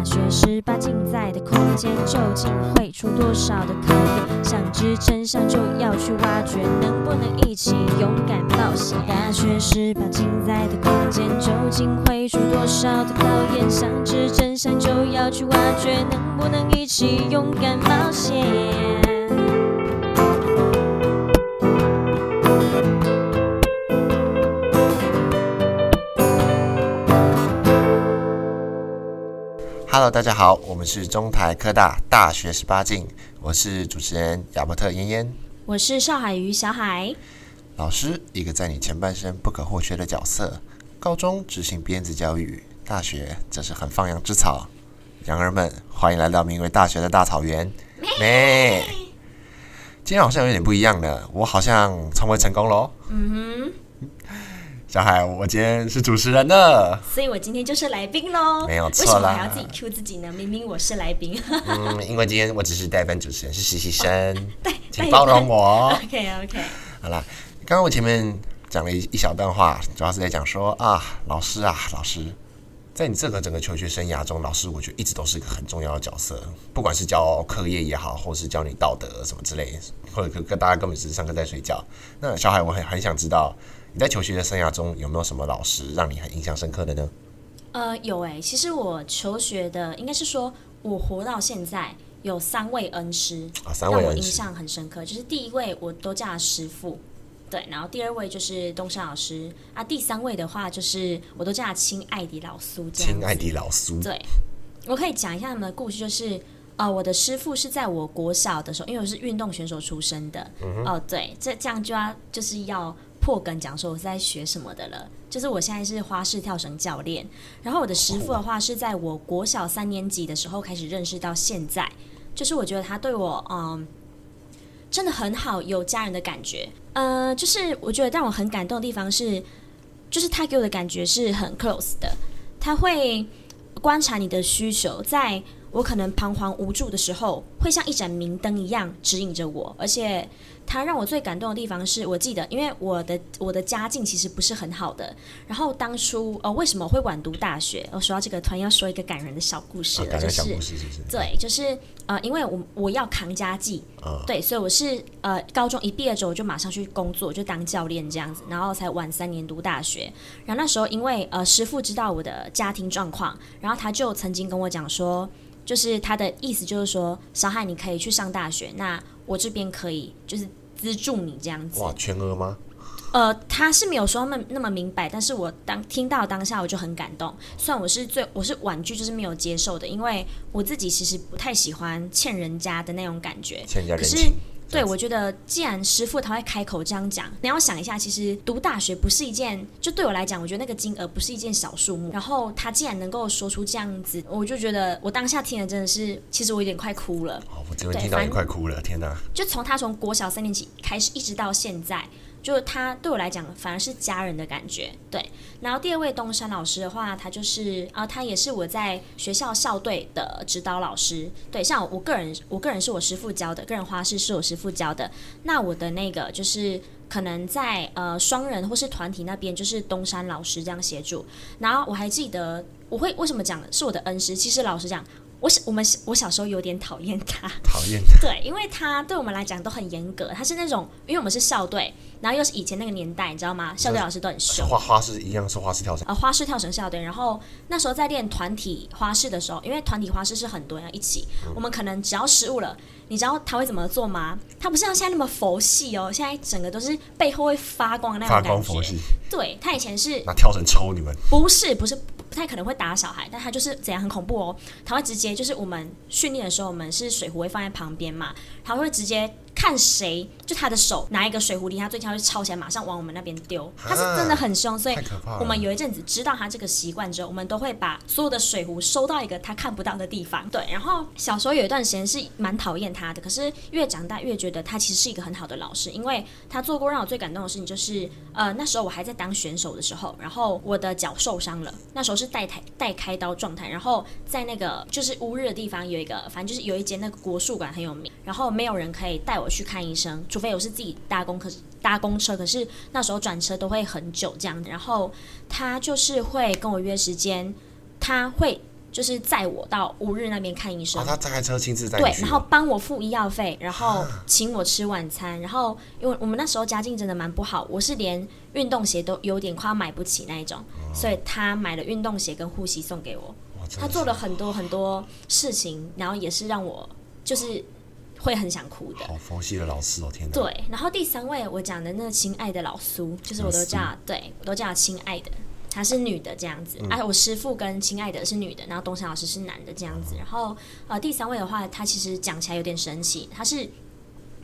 大学十八禁在的空间究竟会出多少的考验？想知真相就要去挖掘，能不能一起勇敢冒险？大学十八禁在的空间究竟会出多少的考验？想知真相就要去挖掘，能不能一起勇敢冒险？Hello，大家好，我们是中台科大大学十八镜，我是主持人亚伯特嫣嫣，我是邵海瑜小海。老师，一个在你前半生不可或缺的角色。高中执行鞭子教育，大学则是很放羊之草。羊儿们，欢迎来到名为大学的大草原。咩？今天好像有点不一样呢，我好像从未成功喽。嗯哼。小海，我今天是主持人呢，所以我今天就是来宾喽。没有错啦。为什么还要自己 Q 自己呢？明明我是来宾。嗯，因为今天我只是代班主持人，是实习生，对，请包容我。OK OK。好啦，刚刚我前面讲了一一小段话，主要是在讲说啊，老师啊，老师，在你这个整个求学生涯中，老师我觉得一直都是一个很重要的角色，不管是教课业也好，或是教你道德什么之类的，或者跟跟大家根本只是上课在睡觉。那小海，我很很想知道。你在求学的生涯中有没有什么老师让你很印象深刻的呢？呃，有诶。其实我求学的应该是说，我活到现在有三位恩师，啊，三位恩师让我印象很深刻。就是第一位我都叫他师父，对，然后第二位就是东山老师啊，第三位的话就是我都叫他亲爱的老苏，亲爱的老苏。对，我可以讲一下他们的故事，就是呃，我的师傅是在我国小的时候，因为我是运动选手出身的，哦、嗯呃，对，这这样就要就是要。破梗讲说我是在学什么的了，就是我现在是花式跳绳教练，然后我的师傅的话是在我国小三年级的时候开始认识到现在，就是我觉得他对我嗯真的很好，有家人的感觉，呃，就是我觉得让我很感动的地方是，就是他给我的感觉是很 close 的，他会观察你的需求，在我可能彷徨无助的时候，会像一盏明灯一样指引着我，而且。他让我最感动的地方是，我记得，因为我的我的家境其实不是很好的。然后当初呃，为什么会晚读大学？我说到这个，突然要说一个感人的小故事了，就是对，就是呃，因为我我要扛家计，哦，对，所以我是呃，高中一毕业之后就马上去工作，就当教练这样子，然后才晚三年读大学。然后那时候因为呃，师傅知道我的家庭状况，然后他就曾经跟我讲说，就是他的意思就是说，小海你可以去上大学，那我这边可以就是。资助你这样子哇，全额吗？呃，他是没有说那么那么明白，但是我当听到当下我就很感动。虽然我是最我是婉拒，就是没有接受的，因为我自己其实不太喜欢欠人家的那种感觉。欠人家人情。可是对，我觉得既然师傅他会开口这样讲，你要想一下，其实读大学不是一件，就对我来讲，我觉得那个金额不是一件小数目。然后他既然能够说出这样子，我就觉得我当下听了真的是，其实我有点快哭了。哦，我这边听到也快哭了，天哪！就从他从国小三年级开始，一直到现在。就是他对我来讲，反而是家人的感觉，对。然后第二位东山老师的话，他就是啊，他也是我在学校校队的指导老师，对。像我，我个人，我个人是我师父教的，个人花式是我师父教的。那我的那个就是可能在呃双人或是团体那边，就是东山老师这样协助。然后我还记得，我会为什么讲是我的恩师？其实老实讲。我小我们我小时候有点讨厌他，讨厌他，对，因为他对我们来讲都很严格，他是那种，因为我们是校队，然后又是以前那个年代，你知道吗？校队老师都很凶。花花式一样是花式跳绳，呃，花式跳绳校队，然后那时候在练团体花式的时候，因为团体花式是很多人一起，嗯、我们可能只要失误了，你知道他会怎么做吗？他不是像现在那么佛系哦，现在整个都是背后会发光那种感觉。发光佛系。对，他以前是拿跳绳抽你们，不是不是。不太可能会打小孩，但他就是怎样很恐怖哦。他会直接就是我们训练的时候，我们是水壶会放在旁边嘛，他会直接。看谁就他的手拿一个水壶离他最近，他就抄起来，马上往我们那边丢。他是真的很凶，所以我们有一阵子知道他这个习惯之后，我们都会把所有的水壶收到一个他看不到的地方。对，然后小时候有一段时间是蛮讨厌他的，可是越长大越觉得他其实是一个很好的老师，因为他做过让我最感动的事情，就是呃那时候我还在当选手的时候，然后我的脚受伤了，那时候是带台带开刀状态，然后在那个就是乌日的地方有一个，反正就是有一间那个国术馆很有名，然后没有人可以带我去看医生，除非我是自己搭公可搭公车，可是那时候转车都会很久这样。然后他就是会跟我约时间，他会就是载我到乌日那边看医生。哦，他开车亲自载。对，然后帮我付医药费，然后请我吃晚餐，啊、然后因为我们那时候家境真的蛮不好，我是连运动鞋都有点快要买不起那一种，哦、所以他买了运动鞋跟护膝送给我。他做了很多很多事情，然后也是让我就是会很想哭的。好佛系的老师哦，天哪！对，然后第三位我讲的那个亲爱的老苏，就是我都叫对我都叫亲爱的。她是女的这样子，哎、嗯啊，我师父跟亲爱的是女的，然后东山老师是男的这样子，然后呃第三位的话，他其实讲起来有点神奇，他是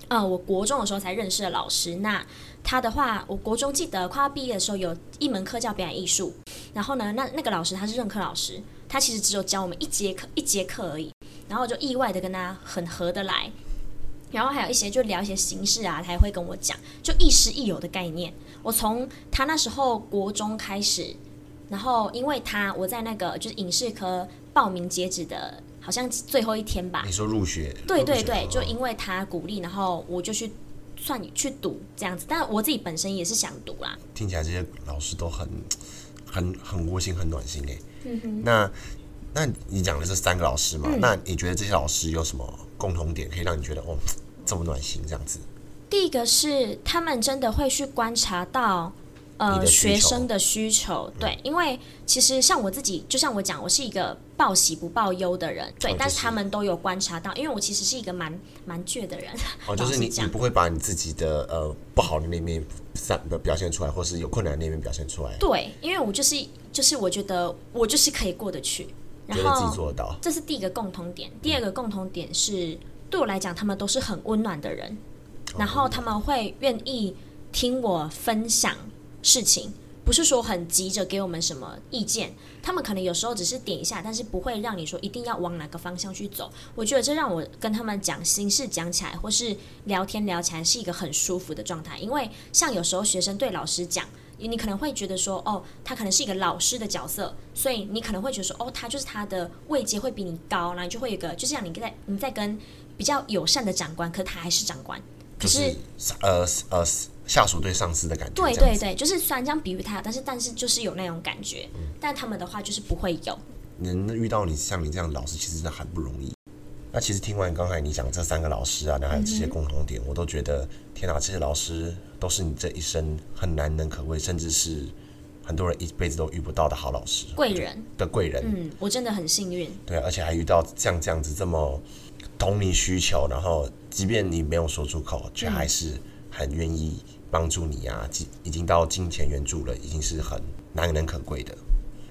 呃我国中的时候才认识的老师，那他的话，我国中记得快要毕业的时候有一门课叫表演艺术，然后呢，那那个老师他是任课老师，他其实只有教我们一节课一节课而已，然后我就意外的跟他很合得来。然后还有一些就聊一些形式啊，他也会跟我讲，就亦师亦友的概念。我从他那时候国中开始，然后因为他我在那个就是影视科报名截止的，好像最后一天吧。你说入学？对对对，就因为他鼓励，然后我就去算去读这样子。但我自己本身也是想读啦。听起来这些老师都很 很很窝心，很暖心哎。嗯哼。那那你讲的是三个老师嘛？嗯、那你觉得这些老师有什么？共同点可以让你觉得哦，这么暖心这样子。第一个是他们真的会去观察到呃学生的需求，对，嗯、因为其实像我自己，就像我讲，我是一个报喜不报忧的人，对，哦就是、但是他们都有观察到，因为我其实是一个蛮蛮倔的人。哦，就是你你不会把你自己的呃不好的那面散的表现出来，或是有困难的那面表现出来。对，因为我就是就是我觉得我就是可以过得去。然后自己做得到，这是第一个共同点。第二个共同点是，对我来讲，他们都是很温暖的人，然后他们会愿意听我分享事情，不是说很急着给我们什么意见。他们可能有时候只是点一下，但是不会让你说一定要往哪个方向去走。我觉得这让我跟他们讲心事讲起来，或是聊天聊起来是一个很舒服的状态。因为像有时候学生对老师讲。你可能会觉得说，哦，他可能是一个老师的角色，所以你可能会觉得说，哦，他就是他的位阶会比你高，然后你就会有一个，就像你在你在跟比较友善的长官，可是他还是长官，可是，就是呃呃下属对上司的感觉。对对对，就是虽然这样比喻他，但是但是就是有那种感觉，嗯、但他们的话就是不会有。能遇到你像你这样的老师，其实真的很不容易。那其实听完刚才你讲这三个老师啊，那还有这些共同点，嗯、我都觉得天哪，这些老师都是你这一生很难能可贵，甚至是很多人一辈子都遇不到的好老师，贵人的贵人。嗯，我真的很幸运。对，而且还遇到像这样子这么懂你需求，然后即便你没有说出口，却还是很愿意帮助你啊，已经到金钱援助了，已经是很难能可贵的。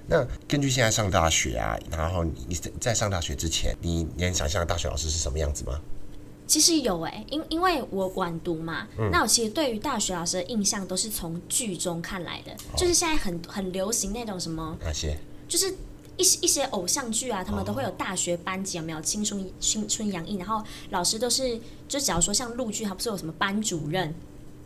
那根据现在上大学啊，然后你你在上大学之前，你你能想象大学老师是什么样子吗？其实有哎、欸，因因为我晚读嘛，嗯、那我其实对于大学老师的印象都是从剧中看来的，哦、就是现在很很流行那种什么那些，就是一些一些偶像剧啊，他们都会有大学班级，有没有青春青春洋溢，然后老师都是就假如说像陆剧，他不是有什么班主任。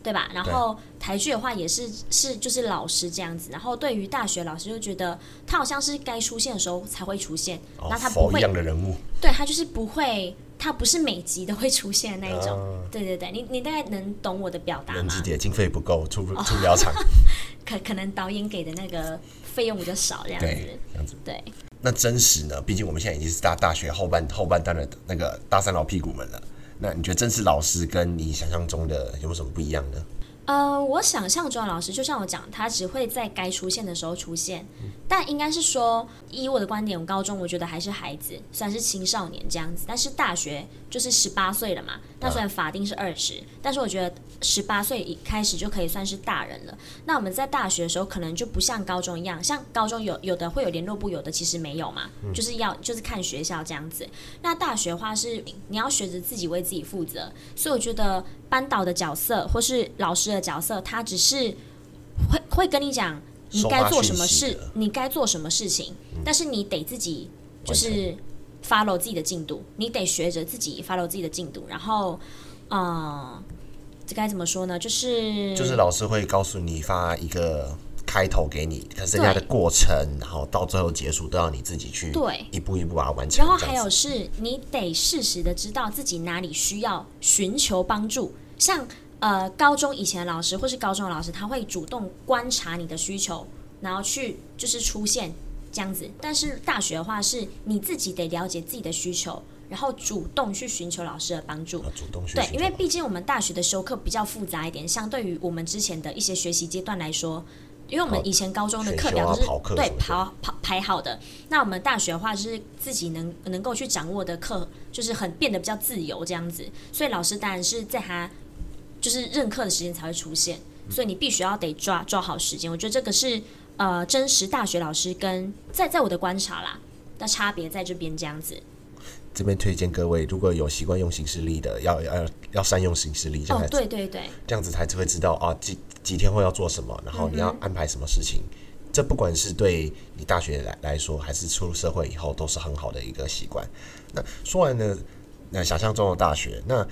对吧？然后台剧的话也是是就是老师这样子，然后对于大学老师就觉得他好像是该出现的时候才会出现，哦、那他不会一样的人物，对他就是不会，他不是每集都会出现的那一种。啊、对对对，你你大概能懂我的表达吗？能理解，经费不够，出出不了场，可可能导演给的那个费用比较少这样子，对这样子对。那真实呢？毕竟我们现在已经是大大学后半后半段的那个大三老屁股们了。那你觉得正式老师跟你想象中的有什么不一样呢？呃，我想象中的老师就像我讲，他只会在该出现的时候出现。但应该是说，以我的观点，我高中我觉得还是孩子，算是青少年这样子。但是大学就是十八岁了嘛，那虽然法定是二十，啊，但是我觉得十八岁一开始就可以算是大人了。那我们在大学的时候，可能就不像高中一样，像高中有有的会有联络部，有的其实没有嘛，嗯，就是要就是看学校这样子。那大学的话是你要学着自己为自己负责，所以我觉得班导的角色或是老师的角色，他只是会会跟你讲。你该做什么事？你该做什么事情？嗯、但是你得自己就是 follow 自己的进度，你得学着自己 follow 自己的进度。然后，呃，这该怎么说呢？就是就是老师会告诉你发一个开头给你，可是人家的过程，然后到最后结束都要你自己去对一步一步把它完成。然后还有是你得适时的知道自己哪里需要寻求帮助，像。呃，高中以前的老师或是高中的老师，他会主动观察你的需求，然后去就是出现这样子。但是大学的话，是你自己得了解自己的需求，然后主动去寻求老师的帮助。主动去对，因为毕竟我们大学的修课比较复杂一点，相对于我们之前的一些学习阶段来说，因为我们以前高中的课表都是对跑跑排好的，那我们大学的话就是自己能能够去掌握的课，就是很变得比较自由这样子。所以老师当然是在他就是任课的时间才会出现，所以你必须要得抓抓好时间。我觉得这个是呃真实大学老师跟在在我的观察啦的差别在这边这样子。这边推荐各位，如果有习惯用行事历的，要要要善用行事历，这样子，哦，对对对，这样子才会知道啊几几天后要做什么，然后你要安排什么事情。嗯、这不管是对你大学来来说，还是出入社会以后，都是很好的一个习惯。那说完了，那想象中的大学，那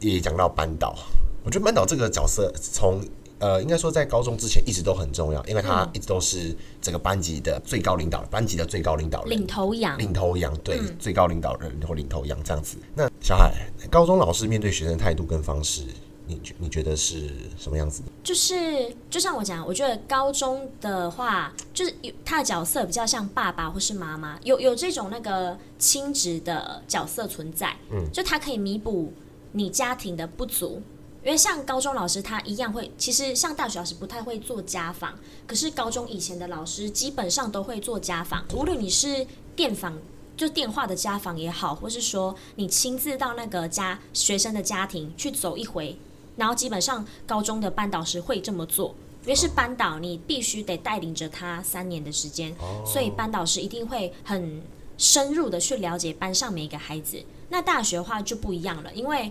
也讲到班导，我觉得班导这个角色从。呃，应该说在高中之前一直都很重要，因为他一直都是整个班级的最高领导，班级的最高领导人，领头羊，领头羊，对，嗯、最高领导人或领头羊这样子。那小海，高中老师面对学生的态度跟方式，你觉你觉得是什么样子？就是就像我讲，我觉得高中的话，就是有他的角色比较像爸爸或是妈妈，有有这种那个亲职的角色存在，嗯，就他可以弥补你家庭的不足。因为像高中老师，他一样会，其实像大学老师不太会做家访，可是高中以前的老师基本上都会做家访。无论你是电访，就电话的家访也好，或是说你亲自到那个家学生的家庭去走一回，然后基本上高中的班导师会这么做，因为是班导，你必须得带领着他三年的时间，所以班导师一定会很深入的去了解班上每一个孩子。那大学的话就不一样了，因为。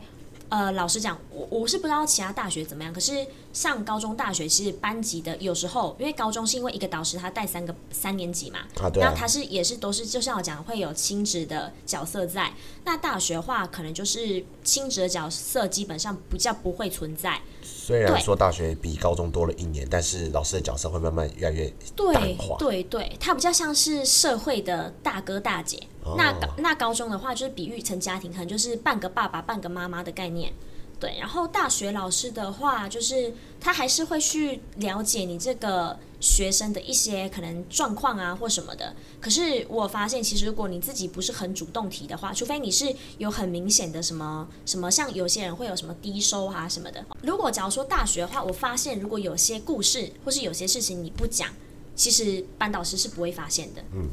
呃，老实讲，我我是不知道其他大学怎么样。可是上高中、大学，其实班级的有时候，因为高中是因为一个导师他带三个三年级嘛，啊对啊，然后他是也是都是，就像我讲，会有亲职的角色在。那大学的话，可能就是亲职的角色基本上比较不会存在。虽然说大学比高中多了一年，但是老师的角色会慢慢越来越淡化。对对对，他比较像是社会的大哥大姐。那那高中的话，就是比喻成家庭，可能就是半个爸爸、半个妈妈的概念。对，然后大学老师的话，就是他还是会去了解你这个学生的一些可能状况啊，或什么的。可是我发现，其实如果你自己不是很主动提的话，除非你是有很明显的什么什么，像有些人会有什么低收啊什么的。如果假如说大学的话，我发现如果有些故事或是有些事情你不讲，其实班导师是不会发现的。嗯。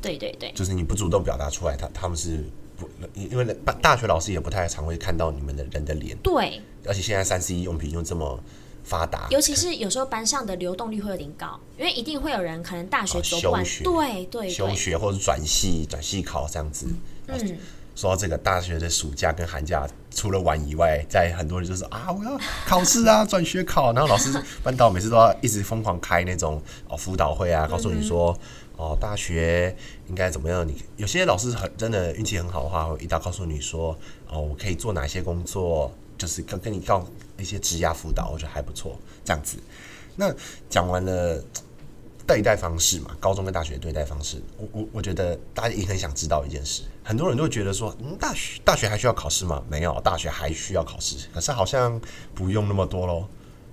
对对对，就是你不主动表达出来，他他们是不，因为大大学老师也不太常会看到你们的人的脸。对，而且现在三 C 用品又这么发达，尤其是有时候班上的流动率会有点高，因为一定会有人可能大学走不完，哦、休学对对，休学或者转系转系考这样子。嗯，说到这个大学的暑假跟寒假，除了玩以外，在很多人就是啊，我要考试啊，转学考，然后老师班导每次都要一直疯狂开那种哦辅导会啊，告诉你说。哦，大学应该怎么样？你有些老师很真的运气很好的话，会一道告诉你说，哦，我可以做哪些工作，就是跟跟你告一些职涯辅导，我觉得还不错。这样子，那讲完了对待方式嘛，高中跟大学对待方式，我我我觉得大家也很想知道一件事，很多人都会觉得说，嗯，大学大学还需要考试吗？没有，大学还需要考试，可是好像不用那么多喽。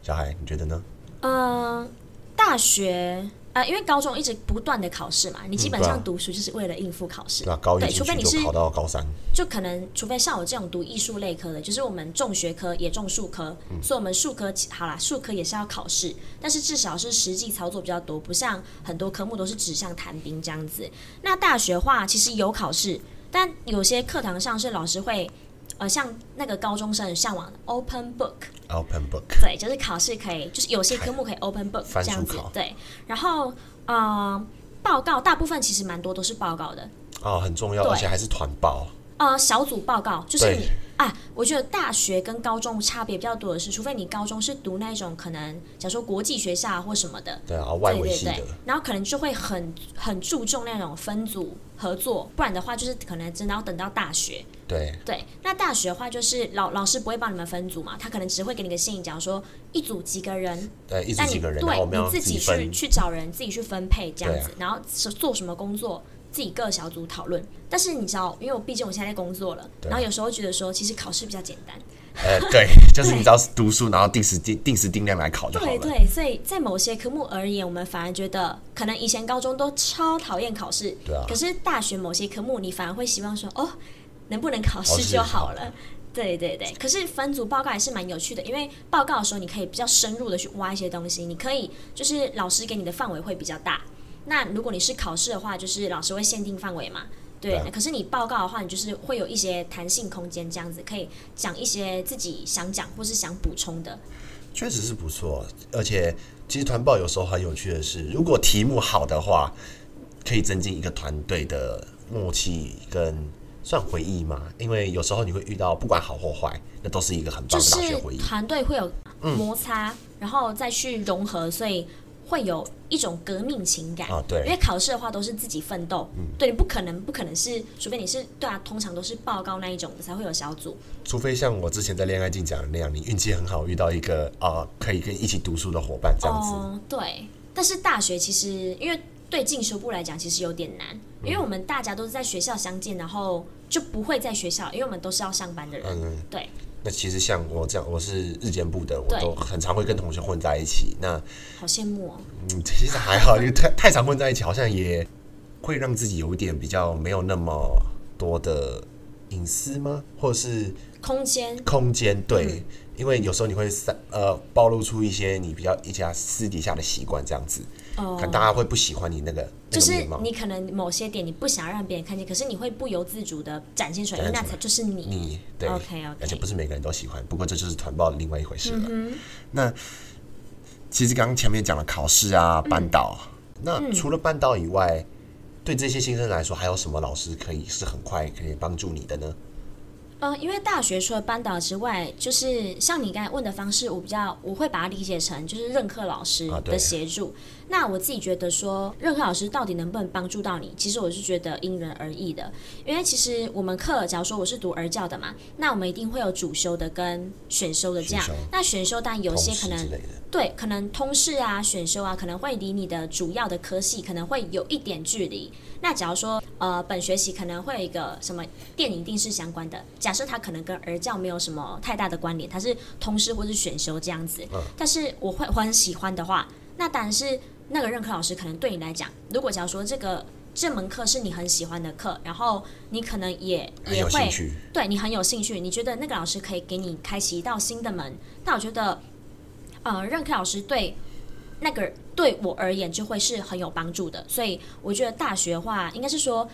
小孩，你觉得呢？嗯，大学。呃，因为高中一直不断的考试嘛，你基本上读书就是为了应付考试。对啊，高一除非你是考到高三，就可能除非像我这种读艺术类科的，就是我们重学科也重数科，嗯、所以我们数科好啦，数科也是要考试，但是至少是实际操作比较多，不像很多科目都是纸上谈兵这样子。那大学话其实有考试，但有些课堂上是老师会。呃，像那个高中生很向往的 open book，open book，对，就是考试可以，就是有些科目可以 open book 这样子，对。然后，呃，报告大部分其实蛮多都是报告的，哦，很重要，而且还是团报。呃，小组报告就是你啊，我觉得大学跟高中差别比较多的是，除非你高中是读那种可能，假如说国际学校或什么的，对啊，外围系的，然后可能就会很很注重那种分组合作，不然的话就是可能真的要等到大学。对。对，那大学的话就是老老师不会帮你们分组嘛，他可能只会给你个信，假如说一组几个人，对，一组几个人，对，你自己去去找人，自己去分配这样子，然后是做什么工作。自己各小组讨论，但是你知道，因为我毕竟我现在在工作了，然后有时候觉得说，其实考试比较简单，呃，对，就是你只要读书，然后定时定定时定量来考就好了。对对，所以在某些科目而言，我们反而觉得，可能以前高中都超讨厌考试，对啊。可是大学某些科目，你反而会希望说，哦，能不能考试就好了。对对对。可是分组报告还是蛮有趣的，因为报告的时候，你可以比较深入的去挖一些东西，你可以就是老师给你的范围会比较大。那如果你是考试的话，就是老师会限定范围嘛。对，可是你报告的话，你就是会有一些弹性空间，这样子可以讲一些自己想讲或是想补充的。确实是不错，而且其实团报有时候很有趣的是，如果题目好的话，可以增进一个团队的默契跟算回忆嘛。因为有时候你会遇到不管好或坏，那都是一个很棒的大学回忆。团队会有摩擦，嗯，然后再去融合，所以。会有一种革命情感，啊，对，因为考试的话都是自己奋斗，嗯，对，你不可能不可能是，除非你是对啊，通常都是报告那一种的才会有小组，除非像我之前在恋爱镜讲的那样，你运气很好遇到一个啊可以跟一起读书的伙伴这样子，哦，对，但是大学其实因为对进修部来讲其实有点难，因为我们大家都是在学校相见，然后就不会在学校，因为我们都是要上班的人，嗯，对。那其实像我这样，我是日间部的，我都很常会跟同学混在一起。那好羡慕哦。嗯，其实还好，因为太太常混在一起，好像也会让自己有一点比较没有那么多的隐私吗？或者是空间？空间对。嗯因为有时候你会散呃暴露出一些你比较一家私底下的习惯这样子，哦，可能大家会不喜欢你那个，就是你可能某些点你不想让别人看见，可是你会不由自主的展现出来，那才就是你。你对，OK OK，而且不是每个人都喜欢，不过这就是团报的另外一回事。了。嗯、那其实刚刚前面讲了考试啊、班导、嗯，那除了班导以外、嗯，对这些新生来说，还有什么老师可以是很快可以帮助你的呢？呃，因为大学除了班导之外，就是像你刚才问的方式，我比较我会把它理解成就是任课老师的协助。啊、那我自己觉得说，任课老师到底能不能帮助到你？其实我是觉得因人而异的。因为其实我们课，假如说我是读儿教的嘛，那我们一定会有主修的跟选修的这样。那选修当然有些可能对，可能通识啊、选修啊，可能会离你的主要的科系可能会有一点距离。那假如说呃，本学期可能会有一个什么电影电视相关的。假设它可能跟儿教没有什么太大的关联，它是通识或是选修这样子。嗯。但是我会我很喜欢的话，那当然是那个任课老师可能对你来讲，如果假如说这个这门课是你很喜欢的课，然后你可能也也会对你很有兴趣，你觉得那个老师可以给你开启一道新的门，那我觉得呃任课老师对那个对我而言就会是很有帮助的。所以我觉得大学的话，应该是说。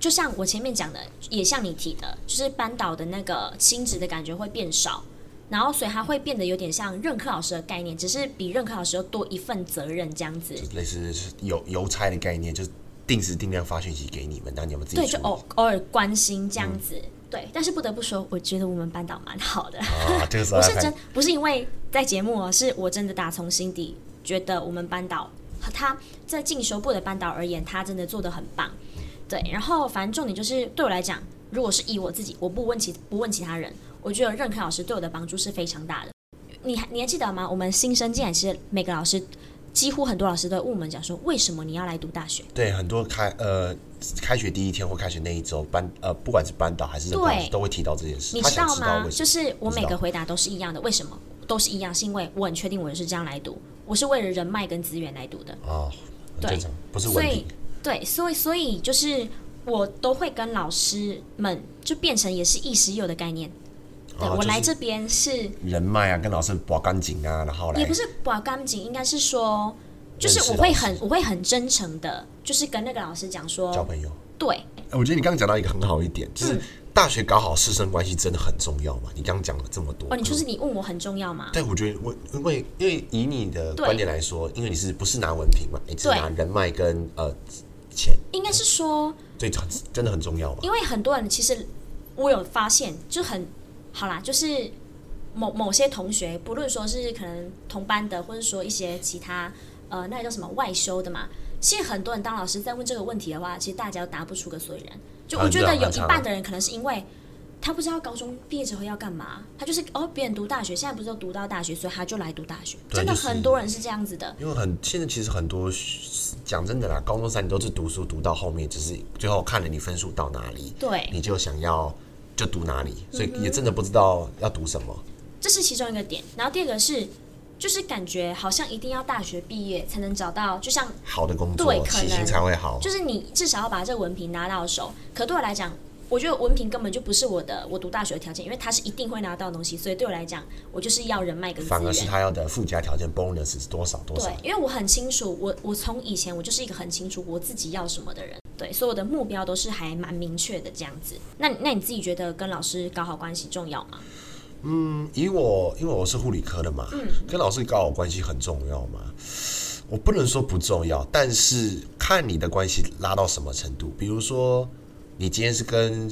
就像我前面讲的，也像你提的，就是班导的那个亲职的感觉会变少，然后所以它会变得有点像任课老师的概念，只是比任课老师又多一份责任这样子。就类似邮邮差的概念，就是定时定量发讯息给你们，那你们自己对就偶偶尔关心这样子、嗯。对，但是不得不说，我觉得我们班导蛮好的。啊，这个时候 不是真不是因为在节目哦，是我真的打从心底觉得我们班导和他在进修部的班导而言，他真的做得很棒。对，然后反正重点就是对我来讲，如果是以我自己，我不问其不问其他人，我觉得任课老师对我的帮助是非常大的。你还你还记得吗？我们新生进来，其实每个老师，几乎很多老师都会问我们讲说，为什么你要来读大学？对，很多开呃开学第一天或开学那一周班呃，不管是班导还是任课老师都会提到这件事。你知道吗？就是我每个回答都是一样的，为什么都是一样？是因为我很确定我是这样来读，我是为了人脉跟资源来读的。哦，很正常，不是问题。对，所以所以就是我都会跟老师们就变成也是亦师亦友的概念。对、哦、我来这边是人脉啊，跟老师把干净啊，然后来也不是把干净，应该是说就是我会很我会很真诚的，就是跟那个老师讲说交朋友。对，我觉得你刚刚讲到一个很好一点，就是大学搞好师生关系真的很重要嘛。你刚刚讲了这么多，哦，你就是你问我很重要吗？对，我觉得我因为因为以你的观点来说，因为你是不是拿文凭嘛，你是拿人脉跟呃。钱应该是说，对，真的很重要嘛。因为很多人其实我有发现，就很好啦，就是某某些同学，不论说是可能同班的，或者说一些其他呃，那叫什么外修的嘛。其实很多人当老师在问这个问题的话，其实大家都答不出个所以然。就我觉得有一半的人可能是因为。他不知道高中毕业之后要干嘛，他就是哦，别人读大学，现在不是都读到大学，所以他就来读大学。真的很多人是这样子的。就是、因为很现在其实很多讲真的啦，高中三年都是读书读到后面，只是最后看了你分数到哪里，对，你就想要就读哪里，所以也真的不知道要读什么。嗯、这是其中一个点。然后第二个是，就是感觉好像一定要大学毕业才能找到，就像好的工作，对，可能才会好。就是你至少要把这个文凭拿到手。可对我来讲，我觉得文凭根本就不是我的，我读大学的条件，因为它是一定会拿到的东西。所以对我来讲，我就是要人脉跟。反而是他要的附加条件，bonus 是多少多少。对，因为我很清楚，我我从以前我就是一个很清楚我自己要什么的人。对，所有的目标都是还蛮明确的这样子。那那你自己觉得跟老师搞好关系重要吗？嗯，以我因为我是护理科的嘛，嗯，跟老师搞好关系很重要嘛？我不能说不重要，但是看你的关系拉到什么程度。比如说，你今天是跟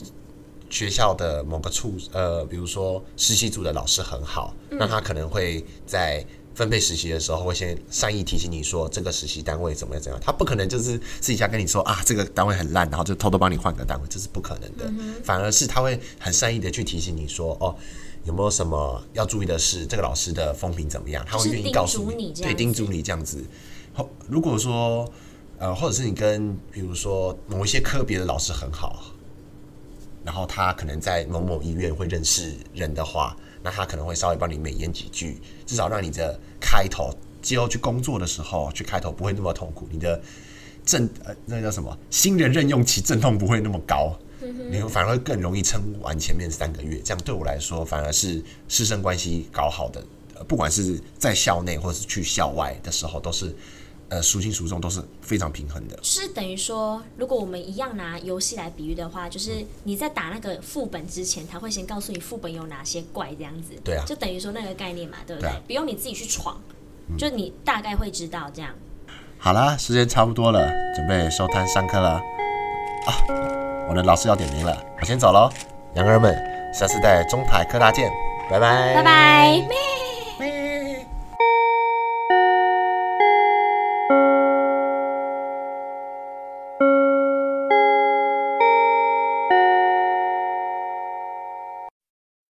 学校的某个处，呃，比如说实习组的老师很好，嗯，那他可能会在。分配实习的时候，会先善意提醒你说这个实习单位怎么样怎么样，他不可能就是私底下跟你说啊，这个单位很烂，然后就偷偷帮你换个单位，这是不可能的。嗯、反而是他会很善意的去提醒你说，哦，有没有什么要注意的事？这个老师的风评怎么样？他会愿意告诉你，对，叮嘱你这样子。如果说呃，或者是你跟比如说某一些科别的老师很好，然后他可能在某某医院会认识人的话。那他可能会稍微帮你美言几句，至少让你的开头，之后去工作的时候，去开头不会那么痛苦。你的阵呃，那叫什么？新人任用期阵痛不会那么高，你反而会更容易撑完前面三个月。这样对我来说，反而是师生关系搞好的，不管是在校内或是去校外的时候，都是。呃，孰轻孰重都是非常平衡的。是等于说，如果我们一样拿游戏来比喻的话，就是你在打那个副本之前，他会先告诉你副本有哪些怪，这样子。对啊。就等于说那个概念嘛，对不对？对啊、不用你自己去闯，就你大概会知道这样。好啦，时间差不多了，准备收摊上课了。啊，我的老师要点名了，我先走喽。羊儿们，下次在中台科大见，拜拜。拜拜。